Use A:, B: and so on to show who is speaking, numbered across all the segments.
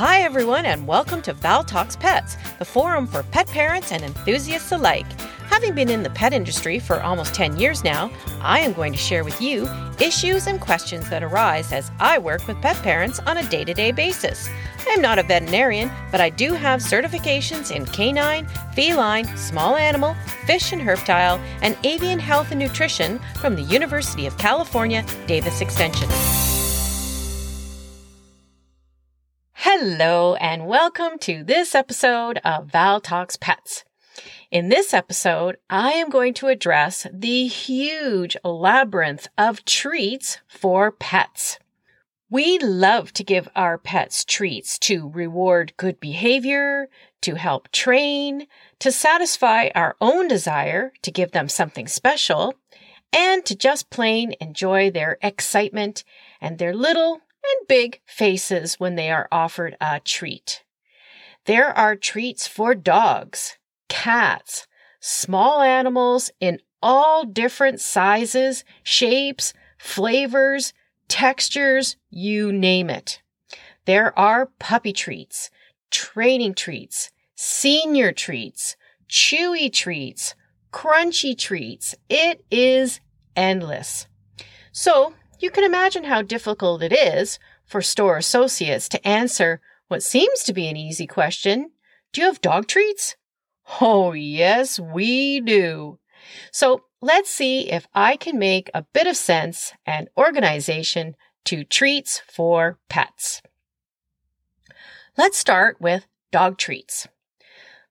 A: Hi, everyone, and welcome to Val Talks Pets, the forum for pet parents and enthusiasts alike. Having been in the pet industry for almost 10 years now, I am going to share with you issues and questions that arise as I work with pet parents on a day to day basis. I am not a veterinarian, but I do have certifications in canine, feline, small animal, fish and herptile, and avian health and nutrition from the University of California, Davis Extension. Hello, and welcome to this episode of Val Talks Pets. In this episode, I am going to address the huge labyrinth of treats for pets. We love to give our pets treats to reward good behavior, to help train, to satisfy our own desire to give them something special, and to just plain enjoy their excitement and their little and big faces when they are offered a treat. There are treats for dogs, cats, small animals in all different sizes, shapes, flavors, textures, you name it. There are puppy treats, training treats, senior treats, chewy treats, crunchy treats. It is endless. So you can imagine how difficult it is for store associates to answer what seems to be an easy question Do you have dog treats? Oh, yes, we do. So let's see if I can make a bit of sense and organization to treats for pets. Let's start with dog treats.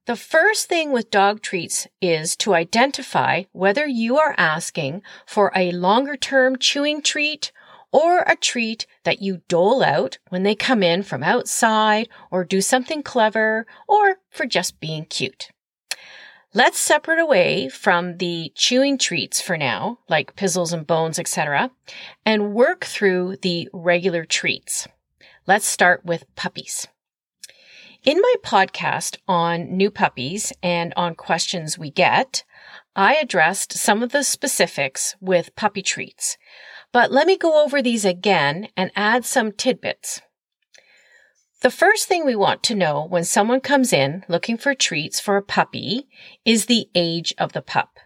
A: The first thing with dog treats is to identify whether you are asking for a longer term chewing treat or a treat that you dole out when they come in from outside or do something clever or for just being cute. Let's separate away from the chewing treats for now, like pizzles and bones, etc., and work through the regular treats. Let's start with puppies. In my podcast on new puppies and on questions we get, I addressed some of the specifics with puppy treats. But let me go over these again and add some tidbits. The first thing we want to know when someone comes in looking for treats for a puppy is the age of the pup.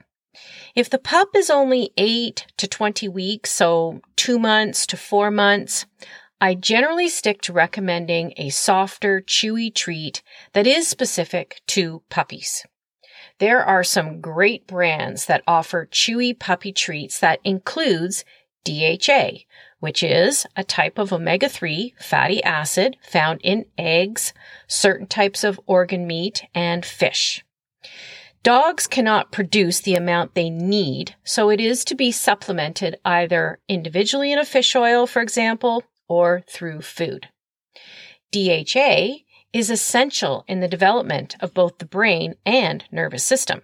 A: If the pup is only 8 to 20 weeks, so 2 months to 4 months, I generally stick to recommending a softer, chewy treat that is specific to puppies. There are some great brands that offer chewy puppy treats that includes DHA, which is a type of omega-3 fatty acid found in eggs, certain types of organ meat, and fish. Dogs cannot produce the amount they need, so it is to be supplemented either individually in a fish oil, for example, or through food. DHA is essential in the development of both the brain and nervous system.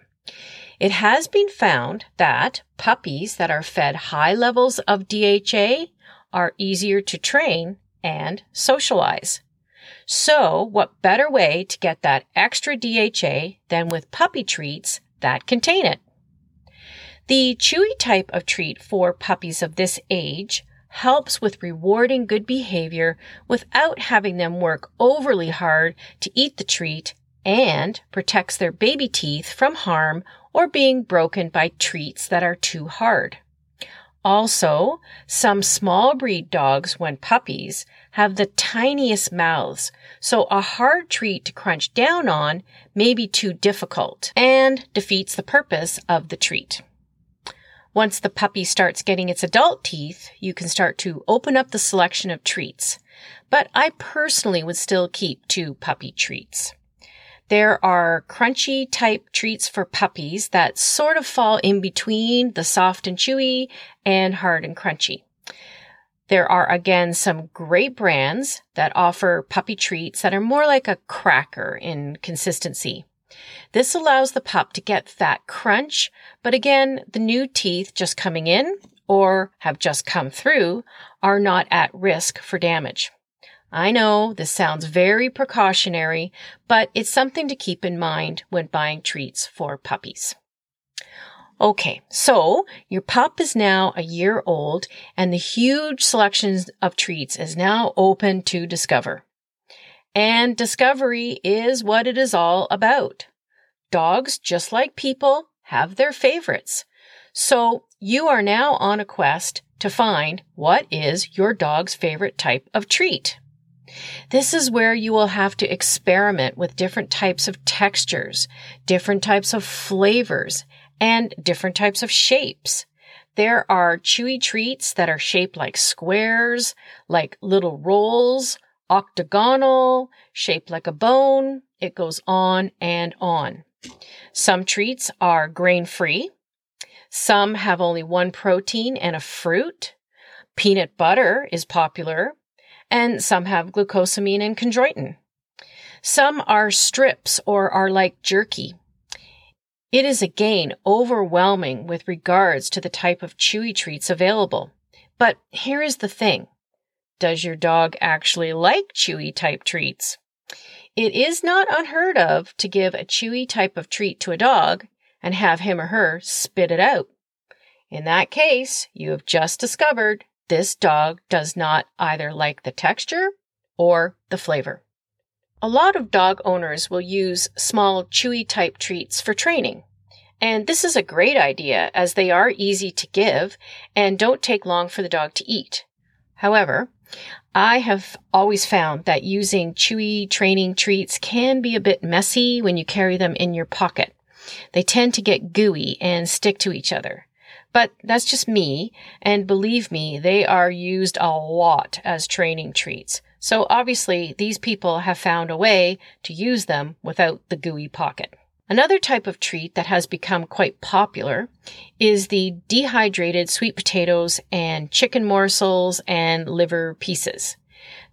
A: It has been found that puppies that are fed high levels of DHA are easier to train and socialize. So, what better way to get that extra DHA than with puppy treats that contain it? The chewy type of treat for puppies of this age helps with rewarding good behavior without having them work overly hard to eat the treat and protects their baby teeth from harm or being broken by treats that are too hard. Also, some small breed dogs, when puppies, have the tiniest mouths, so a hard treat to crunch down on may be too difficult and defeats the purpose of the treat. Once the puppy starts getting its adult teeth, you can start to open up the selection of treats. But I personally would still keep two puppy treats. There are crunchy type treats for puppies that sort of fall in between the soft and chewy and hard and crunchy. There are again some great brands that offer puppy treats that are more like a cracker in consistency. This allows the pup to get that crunch, but again, the new teeth just coming in or have just come through are not at risk for damage. I know this sounds very precautionary, but it's something to keep in mind when buying treats for puppies. Okay, so your pup is now a year old and the huge selection of treats is now open to discover. And discovery is what it is all about. Dogs, just like people, have their favorites. So you are now on a quest to find what is your dog's favorite type of treat. This is where you will have to experiment with different types of textures, different types of flavors, and different types of shapes. There are chewy treats that are shaped like squares, like little rolls, octagonal, shaped like a bone. It goes on and on. Some treats are grain free. Some have only one protein and a fruit. Peanut butter is popular, and some have glucosamine and chondroitin. Some are strips or are like jerky. It is again overwhelming with regards to the type of chewy treats available. But here is the thing. Does your dog actually like chewy type treats? It is not unheard of to give a chewy type of treat to a dog and have him or her spit it out. In that case, you have just discovered this dog does not either like the texture or the flavor. A lot of dog owners will use small chewy type treats for training. And this is a great idea as they are easy to give and don't take long for the dog to eat. However, I have always found that using chewy training treats can be a bit messy when you carry them in your pocket. They tend to get gooey and stick to each other. But that's just me, and believe me, they are used a lot as training treats. So obviously, these people have found a way to use them without the gooey pocket. Another type of treat that has become quite popular is the dehydrated sweet potatoes and chicken morsels and liver pieces.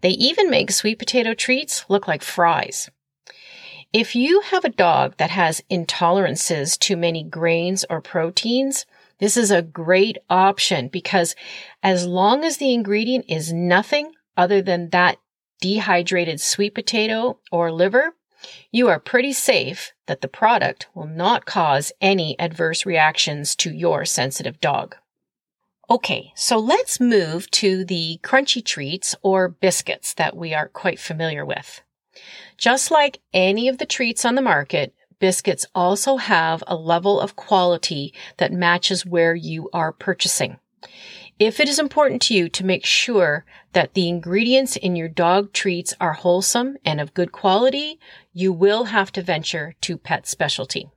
A: They even make sweet potato treats look like fries. If you have a dog that has intolerances to many grains or proteins, this is a great option because as long as the ingredient is nothing other than that dehydrated sweet potato or liver, you are pretty safe that the product will not cause any adverse reactions to your sensitive dog. Okay, so let's move to the crunchy treats or biscuits that we are quite familiar with. Just like any of the treats on the market, biscuits also have a level of quality that matches where you are purchasing. If it is important to you to make sure that the ingredients in your dog treats are wholesome and of good quality, you will have to venture to pet specialty.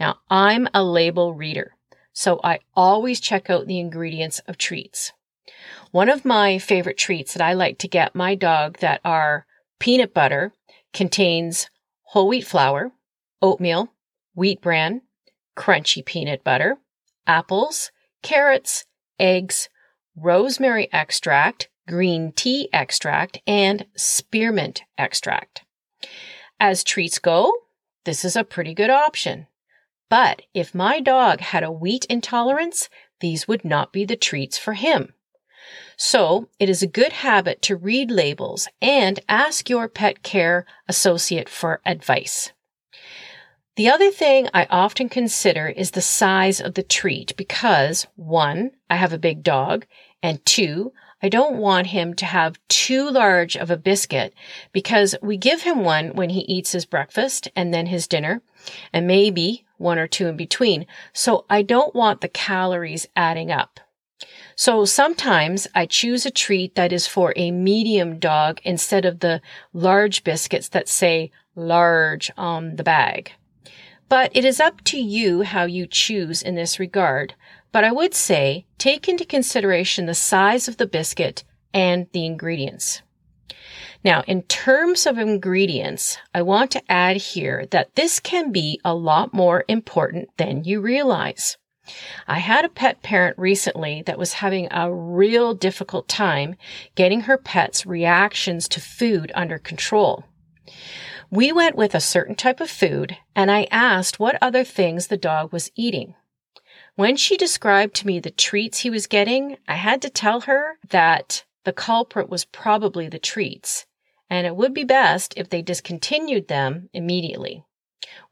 A: Now, I'm a label reader, so I always check out the ingredients of treats. One of my favorite treats that I like to get my dog that are peanut butter contains whole wheat flour, oatmeal, wheat bran, crunchy peanut butter, apples, carrots, eggs, rosemary extract, green tea extract, and spearmint extract. As treats go, this is a pretty good option. But if my dog had a wheat intolerance, these would not be the treats for him. So it is a good habit to read labels and ask your pet care associate for advice. The other thing I often consider is the size of the treat because one, I have a big dog, and two, I don't want him to have too large of a biscuit because we give him one when he eats his breakfast and then his dinner and maybe one or two in between. So I don't want the calories adding up. So sometimes I choose a treat that is for a medium dog instead of the large biscuits that say large on the bag. But it is up to you how you choose in this regard. But I would say take into consideration the size of the biscuit and the ingredients. Now, in terms of ingredients, I want to add here that this can be a lot more important than you realize. I had a pet parent recently that was having a real difficult time getting her pet's reactions to food under control. We went with a certain type of food, and I asked what other things the dog was eating. When she described to me the treats he was getting, I had to tell her that the culprit was probably the treats, and it would be best if they discontinued them immediately.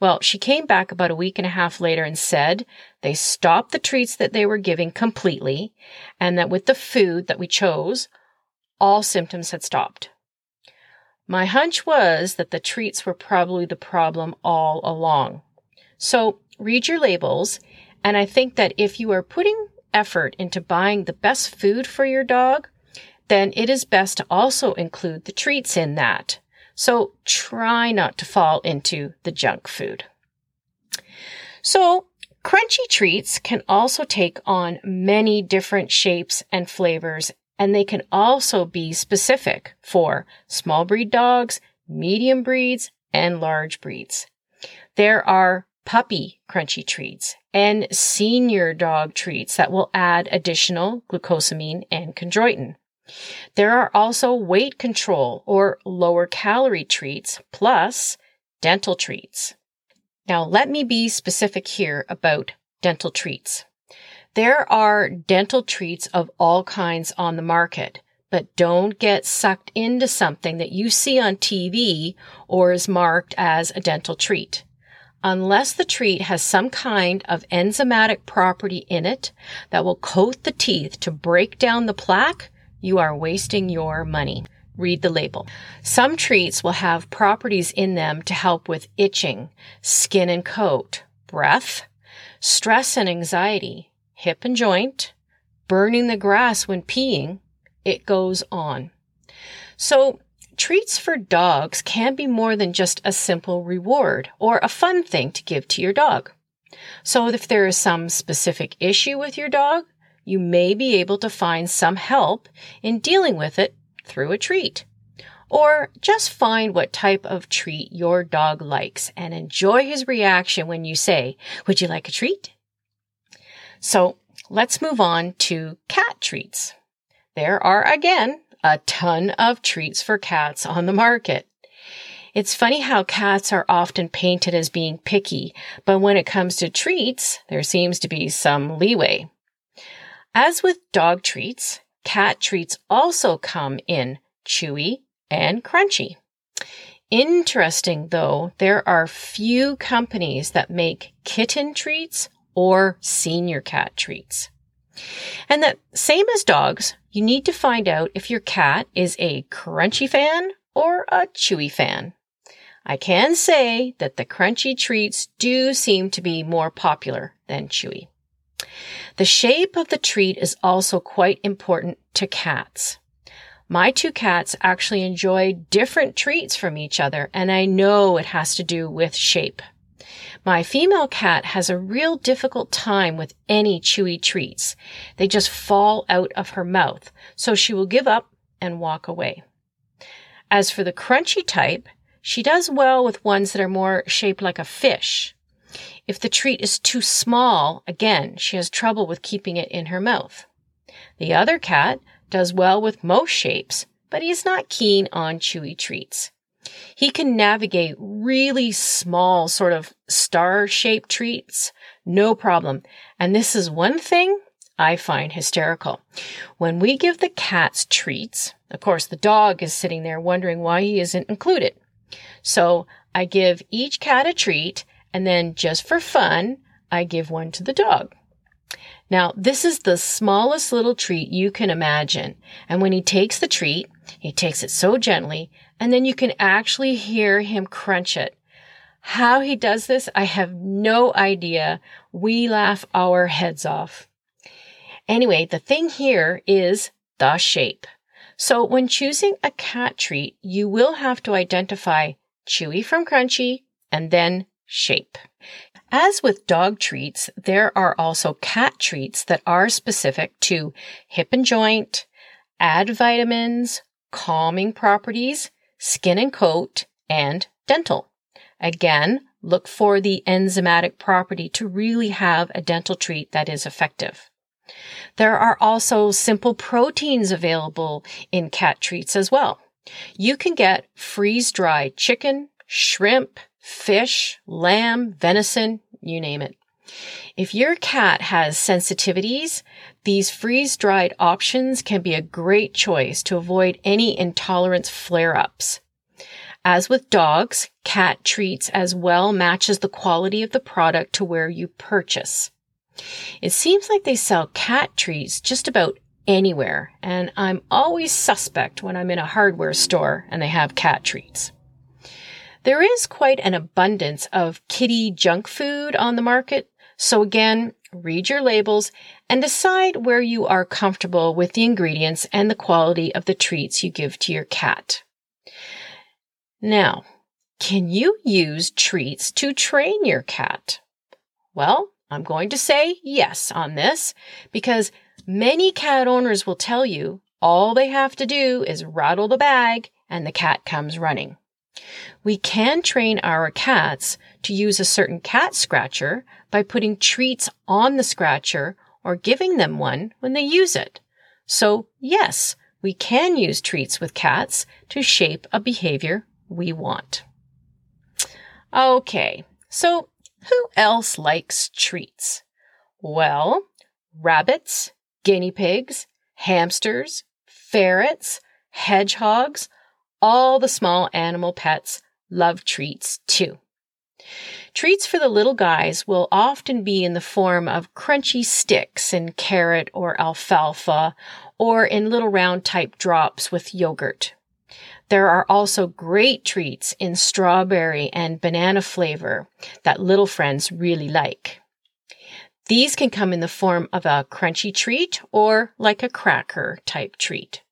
A: Well, she came back about a week and a half later and said they stopped the treats that they were giving completely, and that with the food that we chose, all symptoms had stopped. My hunch was that the treats were probably the problem all along. So read your labels, and I think that if you are putting effort into buying the best food for your dog, then it is best to also include the treats in that. So try not to fall into the junk food. So crunchy treats can also take on many different shapes and flavors, and they can also be specific for small breed dogs, medium breeds, and large breeds. There are puppy crunchy treats and senior dog treats that will add additional glucosamine and chondroitin. There are also weight control or lower calorie treats plus dental treats. Now, let me be specific here about dental treats. There are dental treats of all kinds on the market, but don't get sucked into something that you see on TV or is marked as a dental treat. Unless the treat has some kind of enzymatic property in it that will coat the teeth to break down the plaque, you are wasting your money. Read the label. Some treats will have properties in them to help with itching, skin and coat, breath, stress and anxiety, hip and joint, burning the grass when peeing. It goes on. So treats for dogs can be more than just a simple reward or a fun thing to give to your dog. So if there is some specific issue with your dog, you may be able to find some help in dealing with it through a treat. Or just find what type of treat your dog likes and enjoy his reaction when you say, Would you like a treat? So let's move on to cat treats. There are again a ton of treats for cats on the market. It's funny how cats are often painted as being picky, but when it comes to treats, there seems to be some leeway. As with dog treats, cat treats also come in chewy and crunchy. Interesting though, there are few companies that make kitten treats or senior cat treats. And that same as dogs, you need to find out if your cat is a crunchy fan or a chewy fan. I can say that the crunchy treats do seem to be more popular than chewy. The shape of the treat is also quite important to cats. My two cats actually enjoy different treats from each other, and I know it has to do with shape. My female cat has a real difficult time with any chewy treats. They just fall out of her mouth, so she will give up and walk away. As for the crunchy type, she does well with ones that are more shaped like a fish. If the treat is too small, again, she has trouble with keeping it in her mouth. The other cat does well with most shapes, but he is not keen on chewy treats. He can navigate really small, sort of star shaped treats, no problem. And this is one thing I find hysterical. When we give the cats treats, of course, the dog is sitting there wondering why he isn't included. So I give each cat a treat and then just for fun, I give one to the dog. Now, this is the smallest little treat you can imagine. And when he takes the treat, he takes it so gently, and then you can actually hear him crunch it. How he does this, I have no idea. We laugh our heads off. Anyway, the thing here is the shape. So when choosing a cat treat, you will have to identify chewy from crunchy and then shape. As with dog treats, there are also cat treats that are specific to hip and joint, add vitamins, calming properties, skin and coat, and dental. Again, look for the enzymatic property to really have a dental treat that is effective. There are also simple proteins available in cat treats as well. You can get freeze dried chicken, shrimp, fish, lamb, venison, you name it. If your cat has sensitivities, these freeze dried options can be a great choice to avoid any intolerance flare ups. As with dogs, cat treats as well matches the quality of the product to where you purchase. It seems like they sell cat treats just about anywhere, and I'm always suspect when I'm in a hardware store and they have cat treats. There is quite an abundance of kitty junk food on the market, so again, read your labels and decide where you are comfortable with the ingredients and the quality of the treats you give to your cat. Now, can you use treats to train your cat? Well, I'm going to say yes on this because many cat owners will tell you all they have to do is rattle the bag and the cat comes running. We can train our cats to use a certain cat scratcher by putting treats on the scratcher or giving them one when they use it. So yes, we can use treats with cats to shape a behavior we want. Okay, so who else likes treats? Well, rabbits, guinea pigs, hamsters, ferrets, hedgehogs, all the small animal pets love treats too. Treats for the little guys will often be in the form of crunchy sticks in carrot or alfalfa or in little round type drops with yogurt. There are also great treats in strawberry and banana flavor that little friends really like. These can come in the form of a crunchy treat or like a cracker type treat.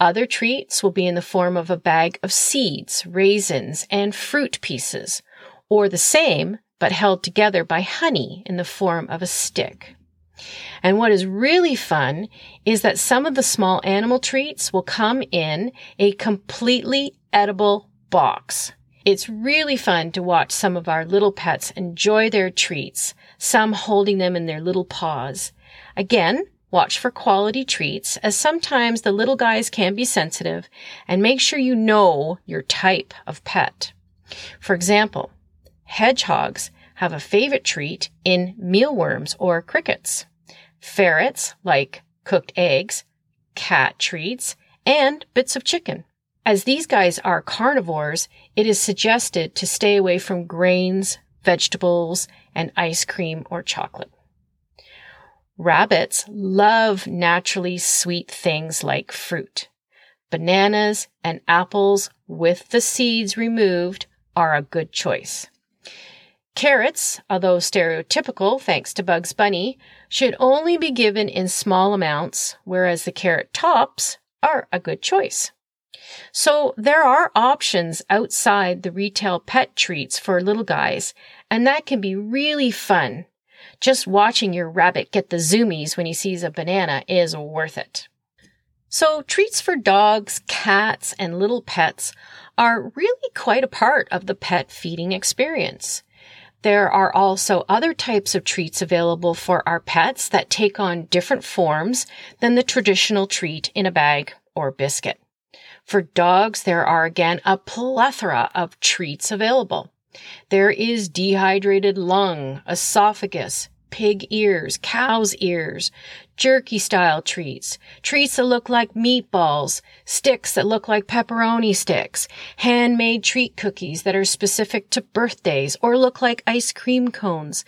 A: Other treats will be in the form of a bag of seeds, raisins, and fruit pieces, or the same, but held together by honey in the form of a stick. And what is really fun is that some of the small animal treats will come in a completely edible box. It's really fun to watch some of our little pets enjoy their treats, some holding them in their little paws. Again, watch for quality treats as sometimes the little guys can be sensitive and make sure you know your type of pet. For example, hedgehogs have a favorite treat in mealworms or crickets. Ferrets like cooked eggs, cat treats, and bits of chicken. As these guys are carnivores, it is suggested to stay away from grains, vegetables, and ice cream or chocolate. Rabbits love naturally sweet things like fruit. Bananas and apples with the seeds removed are a good choice. Carrots, although stereotypical thanks to Bugs Bunny, should only be given in small amounts, whereas the carrot tops are a good choice. So there are options outside the retail pet treats for little guys, and that can be really fun. Just watching your rabbit get the zoomies when he sees a banana is worth it. So treats for dogs, cats, and little pets are really quite a part of the pet feeding experience. There are also other types of treats available for our pets that take on different forms than the traditional treat in a bag or biscuit. For dogs, there are again a plethora of treats available. There is dehydrated lung, esophagus, pig ears, cow's ears, jerky style treats, treats that look like meatballs, sticks that look like pepperoni sticks, handmade treat cookies that are specific to birthdays or look like ice cream cones.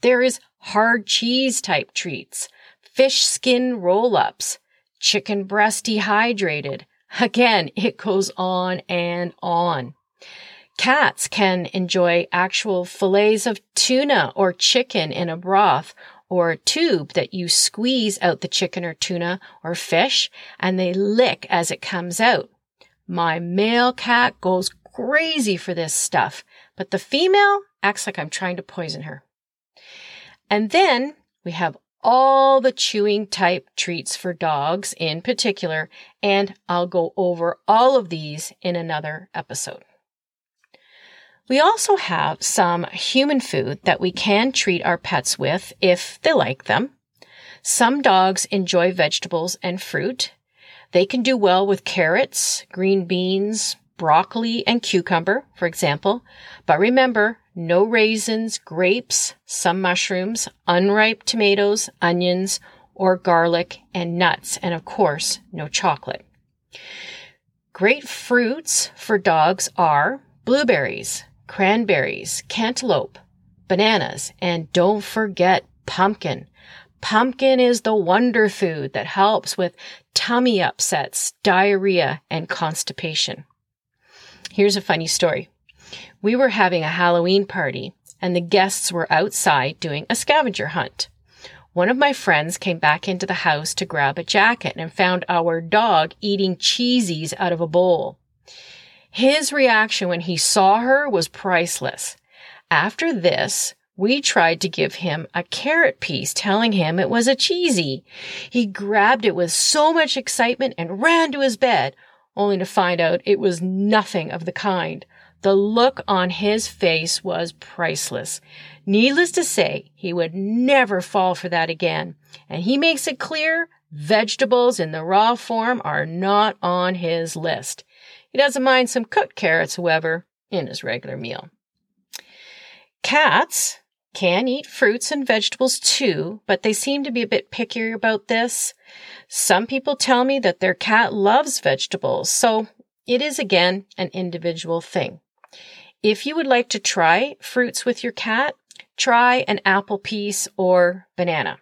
A: There is hard cheese type treats, fish skin roll ups, chicken breast dehydrated. Again, it goes on and on. Cats can enjoy actual fillets of tuna or chicken in a broth or a tube that you squeeze out the chicken or tuna or fish and they lick as it comes out. My male cat goes crazy for this stuff, but the female acts like I'm trying to poison her. And then we have all the chewing type treats for dogs in particular, and I'll go over all of these in another episode. We also have some human food that we can treat our pets with if they like them. Some dogs enjoy vegetables and fruit. They can do well with carrots, green beans, broccoli, and cucumber, for example. But remember, no raisins, grapes, some mushrooms, unripe tomatoes, onions, or garlic and nuts, and of course, no chocolate. Great fruits for dogs are blueberries, cranberries, cantaloupe, bananas, and don't forget pumpkin. Pumpkin is the wonder food that helps with tummy upsets, diarrhea, and constipation. Here's a funny story. We were having a Halloween party and the guests were outside doing a scavenger hunt. One of my friends came back into the house to grab a jacket and found our dog eating cheesies out of a bowl. His reaction when he saw her was priceless. After this, we tried to give him a carrot piece, telling him it was a cheesy. He grabbed it with so much excitement and ran to his bed, only to find out it was nothing of the kind. The look on his face was priceless. Needless to say, he would never fall for that again. And he makes it clear vegetables in the raw form are not on his list. He doesn't mind some cooked carrots, however, in his regular meal. Cats can eat fruits and vegetables too, but they seem to be a bit pickier about this. Some people tell me that their cat loves vegetables, so it is again an individual thing. If you would like to try fruits with your cat, try an apple piece or banana.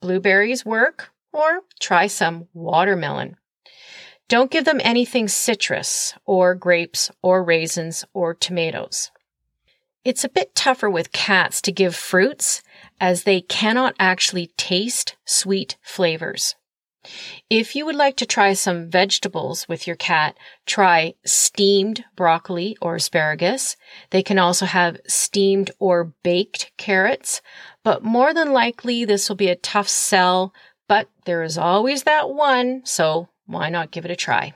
A: Blueberries work, or try some watermelon. Don't give them anything citrus, or grapes, or raisins, or tomatoes. It's a bit tougher with cats to give fruits as they cannot actually taste sweet flavors. If you would like to try some vegetables with your cat, try steamed broccoli or asparagus. They can also have steamed or baked carrots, but more than likely this will be a tough sell, but there is always that one, so why not give it a try?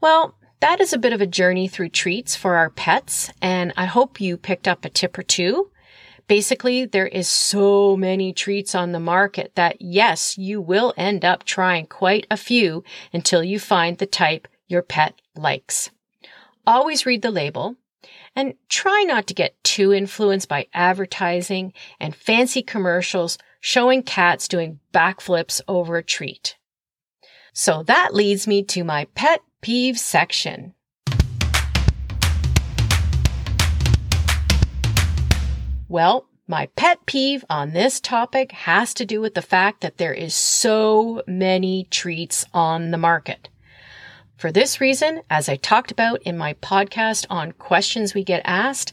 A: Well, that is a bit of a journey through treats for our pets, and I hope you picked up a tip or two. Basically, there is so many treats on the market that yes, you will end up trying quite a few until you find the type your pet likes. Always read the label and try not to get too influenced by advertising and fancy commercials showing cats doing backflips over a treat. So that leads me to my pet peeve section. Well, my pet peeve on this topic has to do with the fact that there is so many treats on the market. For this reason, as I talked about in my podcast on questions we get asked,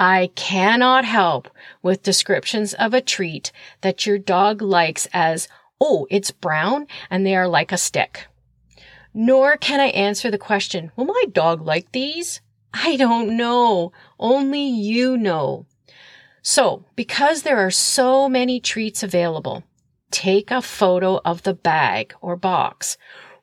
A: I cannot help with descriptions of a treat that your dog likes as, oh, it's brown and they are like a stick. Nor can I answer the question, will my dog like these? I don't know. Only you know. So, because there are so many treats available, take a photo of the bag or box,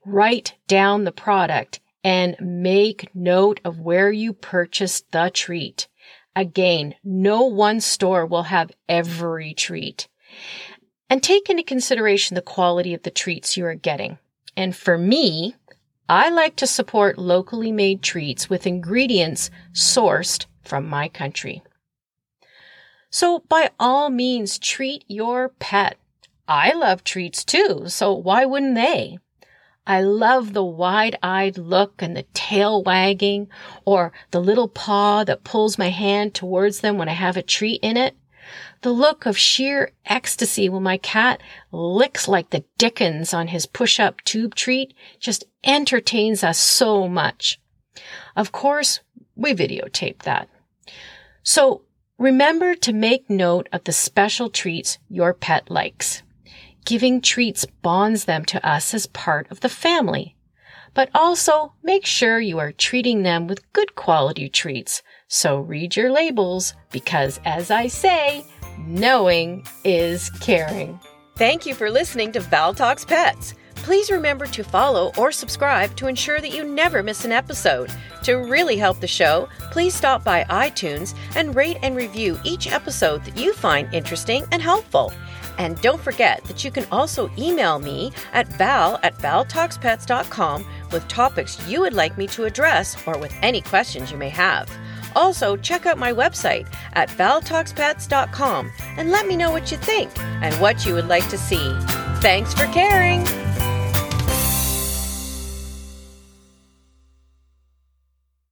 A: write down the product, and make note of where you purchased the treat. Again, no one store will have every treat. And take into consideration the quality of the treats you are getting. And for me, I like to support locally made treats with ingredients sourced from my country. So by all means, treat your pet. I love treats too, so why wouldn't they? I love the wide eyed look and the tail wagging or the little paw that pulls my hand towards them when I have a treat in it. The look of sheer ecstasy when my cat licks like the dickens on his push up tube treat just entertains us so much. Of course, we videotaped that. So Remember to make note of the special treats your pet likes. Giving treats bonds them to us as part of the family. But also make sure you are treating them with good quality treats. So read your labels because as I say, knowing is caring. Thank you for listening to Val Talks Pets. Please remember to follow or subscribe to ensure that you never miss an episode. To really help the show, please stop by iTunes and rate and review each episode that you find interesting and helpful. And don't forget that you can also email me at val at valtalkspets.com with topics you would like me to address or with any questions you may have. Also, check out my website at valtalkspets.com and let me know what you think and what you would like to see. Thanks for caring!